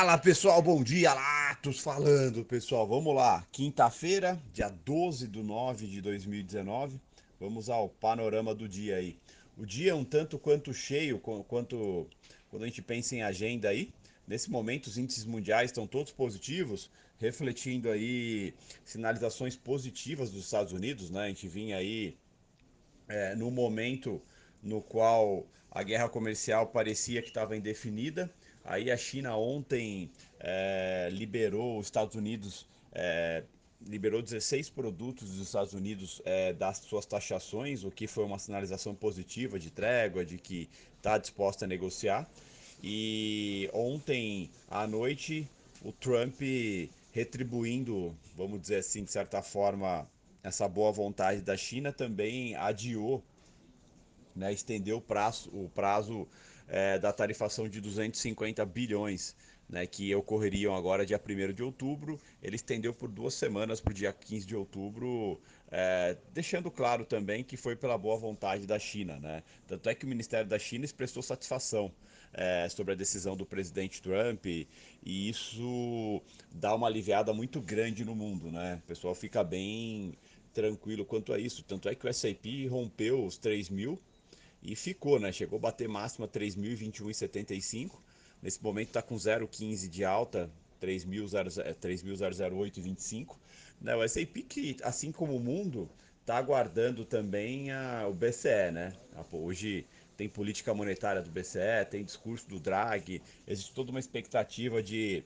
Fala pessoal, bom dia, Latos falando pessoal, vamos lá, quinta-feira, dia 12 de 9 de 2019, vamos ao panorama do dia aí. O dia é um tanto quanto cheio, quanto quando a gente pensa em agenda aí, nesse momento os índices mundiais estão todos positivos, refletindo aí sinalizações positivas dos Estados Unidos, né? A gente vinha aí é, no momento no qual a guerra comercial parecia que estava indefinida, Aí a China ontem é, liberou os Estados Unidos, é, liberou 16 produtos dos Estados Unidos é, das suas taxações, o que foi uma sinalização positiva de trégua, de que está disposta a negociar. E ontem à noite o Trump retribuindo, vamos dizer assim, de certa forma, essa boa vontade da China, também adiou, né, estendeu o prazo, o prazo é, da tarifação de 250 bilhões né, que ocorreriam agora dia 1 de outubro. Ele estendeu por duas semanas para o dia 15 de outubro, é, deixando claro também que foi pela boa vontade da China. Né? Tanto é que o Ministério da China expressou satisfação é, sobre a decisão do presidente Trump e, isso dá uma aliviada muito grande no mundo. Né? O pessoal fica bem tranquilo quanto a isso. Tanto é que o S&P rompeu os 3 mil e ficou, né? Chegou a bater máxima 3.021,75. Nesse momento está com 0,15 de alta, 3.008,25. Né? O S&P que, assim como o mundo, está aguardando também a, o BCE, né? Hoje tem política monetária do BCE, tem discurso do Draghi, existe toda uma expectativa de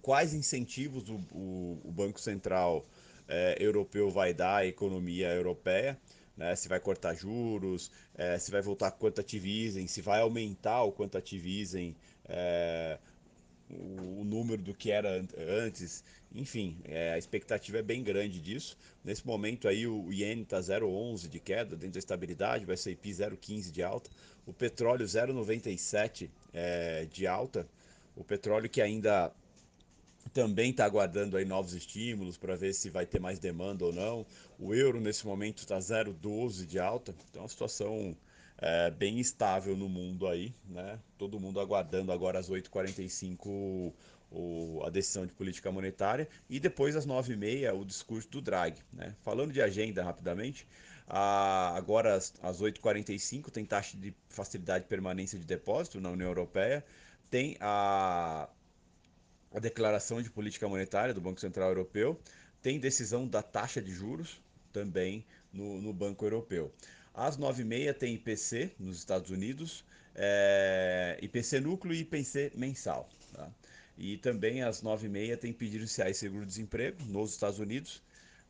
quais incentivos o, o, o Banco Central é, Europeu vai dar à economia europeia né? se vai cortar juros, é, se vai voltar quantitative easing, se vai aumentar o quantitative easing, é, o, o, número do que era antes, enfim, é, a expectativa é bem grande disso. Nesse momento aí o, Iene está 0,11 de queda dentro da estabilidade, o S&P 0,15 de alta, o petróleo 0,97 é, de alta, o petróleo que ainda também está aguardando aí novos estímulos para ver se vai ter mais demanda ou não. O euro nesse momento está 0,12 de alta, então é uma situação é, bem estável no mundo aí, né? Todo mundo aguardando agora às 8h45 o, a decisão de política monetária e depois às 9h30 o discurso do Draghi. Né? Falando de agenda rapidamente, a, agora às, às 8h45 tem taxa de facilidade de permanência de depósito na União Europeia, tem a a declaração de política monetária do Banco Central Europeu, tem decisão da taxa de juros também no, no Banco Europeu. Às 9h30 tem IPC nos Estados Unidos, é, IPC núcleo e IPC mensal. Tá? E também às 9h30 tem pedidos iniciais de seguro-desemprego nos Estados Unidos.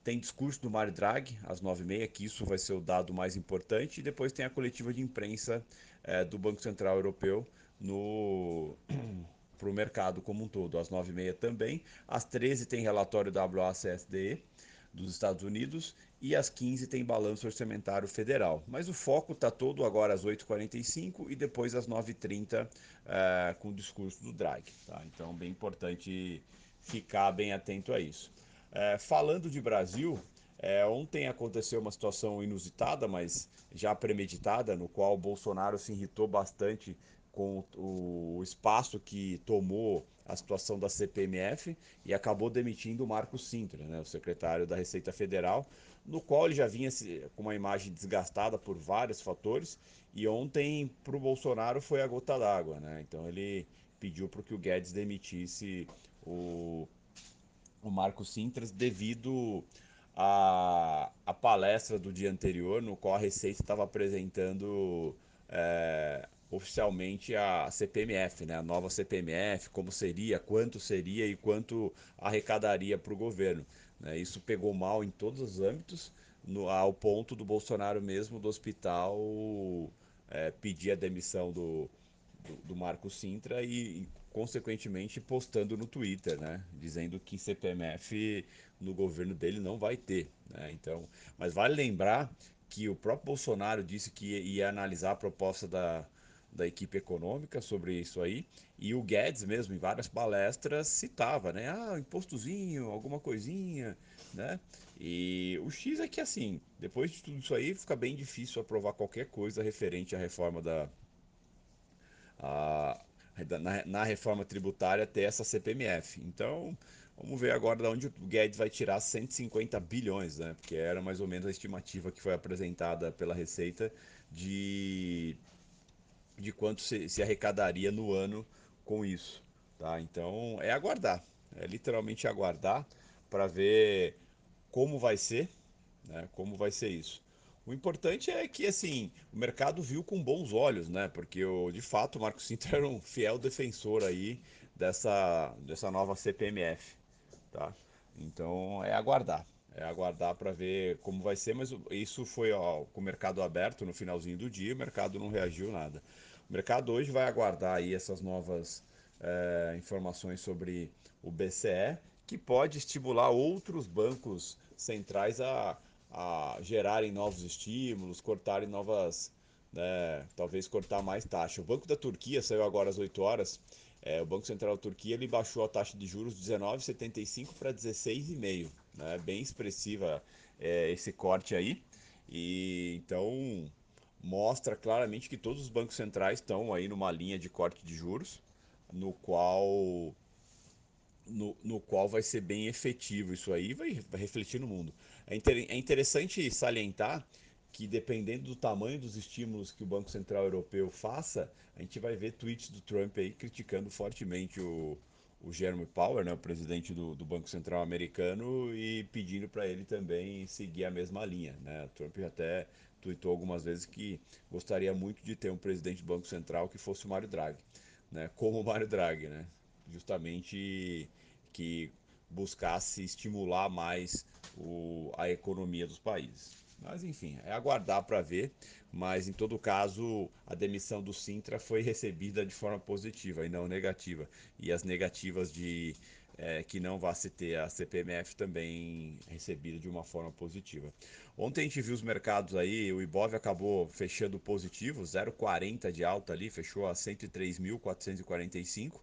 Tem discurso do Mário Draghi às 9h30, que isso vai ser o dado mais importante. E depois tem a coletiva de imprensa é, do Banco Central Europeu no para o mercado como um todo. Às 9h30 também. Às 13 tem relatório WACSDE dos Estados Unidos e às 15 tem balanço orçamentário federal. Mas o foco está todo agora às 8h45 e depois às 9h30 uh, eh, com o discurso do Draghi. Tá? Então, bem importante ficar bem atento a isso. Uh, falando de Brasil, é, ontem aconteceu uma situação inusitada, mas já premeditada, no qual o Bolsonaro se irritou bastante com o espaço que tomou a situação da CPMF e acabou demitindo o Marco Sintra, né, o secretário da Receita Federal, no qual ele já vinha com uma imagem desgastada por vários fatores e ontem para o Bolsonaro foi a gota d'água. Né? Então ele pediu para que o Guedes demitisse o, o Marco Sintra devido à, palestra do dia anterior, no qual a Receita estava apresentando... É, oficialmente a CPMF, né? a nova CPMF, como seria, quanto seria e quanto arrecadaria para o governo. Né? Isso pegou mal em todos os âmbitos, no, ao ponto do Bolsonaro mesmo do hospital é, pedir a demissão do, do, do Marco Sintra e, e, consequentemente, postando no Twitter, né? dizendo que CPMF no governo dele não vai ter. Né? Então, mas vale lembrar que o próprio Bolsonaro disse que ia, ia analisar a proposta da, da equipe econômica sobre isso aí. E o Guedes mesmo, em várias palestras, citava, né? Ah, impostozinho, alguma coisinha, né? E o X é que, assim, depois de tudo isso aí, fica bem difícil aprovar qualquer coisa referente à reforma da... A, na, na reforma tributária ter essa CPMF. Então, vamos ver agora de onde o Guedes vai tirar 150 bilhões, né? Porque era mais ou menos a estimativa que foi apresentada pela Receita de, de quanto se, se arrecadaria no ano com isso. Tá? Então é aguardar, é literalmente aguardar para ver como vai ser, né? Como vai ser isso. O importante é que assim o mercado viu com bons olhos, né? Porque o, de fato o Marco Sintra era um fiel defensor aí dessa, dessa nova CPMF, tá? Então é aguardar, é aguardar para ver como vai ser, mas isso foi ó, com o mercado aberto no finalzinho do dia, o mercado não reagiu nada. O mercado hoje vai aguardar aí essas novas é, informações sobre o BCE, que pode estimular outros bancos centrais a, a gerarem novos estímulos, cortarem novas, né, talvez cortar mais taxa. O Banco da Turquia saiu agora às 8 horas. É, o Banco Central da Turquia ele baixou a taxa de juros de 19,75 para 16,5. Né, bem expressiva é, esse corte aí. E então mostra claramente que todos os bancos centrais estão aí numa linha de corte de juros no qual no, no qual vai ser bem efetivo isso aí vai, vai refletir no mundo. É, inter, é interessante salientar que dependendo do tamanho dos estímulos que o Banco Central Europeu faça, a gente vai ver tweets do Trump aí criticando fortemente o, o Jeremy Powell, né, o presidente do, do Banco Central americano, e pedindo para ele também seguir a mesma linha. Né? O Trump até tweetou algumas vezes que gostaria muito de ter um presidente do Banco Central que fosse o Mário Draghi né, como o Mário Draghi, né, justamente que buscasse estimular mais o, a economia dos países. Mas enfim, é aguardar para ver. Mas em todo caso, a demissão do Sintra foi recebida de forma positiva e não negativa. E as negativas de é, que não vá se ter a CPMF também recebida de uma forma positiva. Ontem a gente viu os mercados aí, o Ibov acabou fechando positivo, 0,40 de alta ali, fechou a 103.445.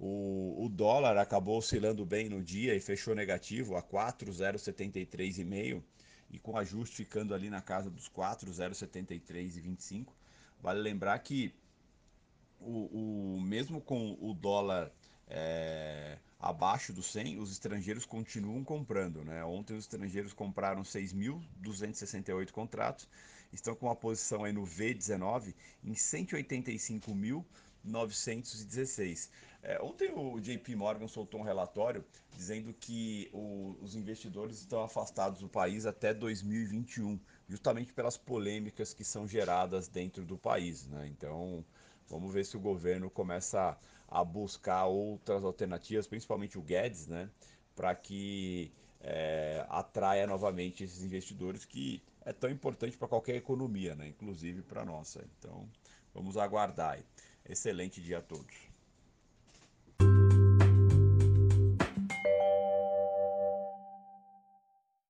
O, o dólar acabou oscilando bem no dia e fechou negativo a 4,073,5 e com ajuste ficando ali na casa dos 4,073,25. Vale lembrar que o, o mesmo com o dólar é, abaixo do 100, os estrangeiros continuam comprando. Né? Ontem os estrangeiros compraram 6.268 contratos, estão com uma posição aí no V19 em 185.916. É, ontem o JP Morgan soltou um relatório dizendo que o, os investidores estão afastados do país até 2021, justamente pelas polêmicas que são geradas dentro do país. Né? Então, vamos ver se o governo começa a, buscar outras alternativas, principalmente o Guedes, né? para que é, atraia novamente esses investidores que é tão importante para qualquer economia, né? inclusive para a nossa. Então, vamos aguardar. Excelente dia a todos.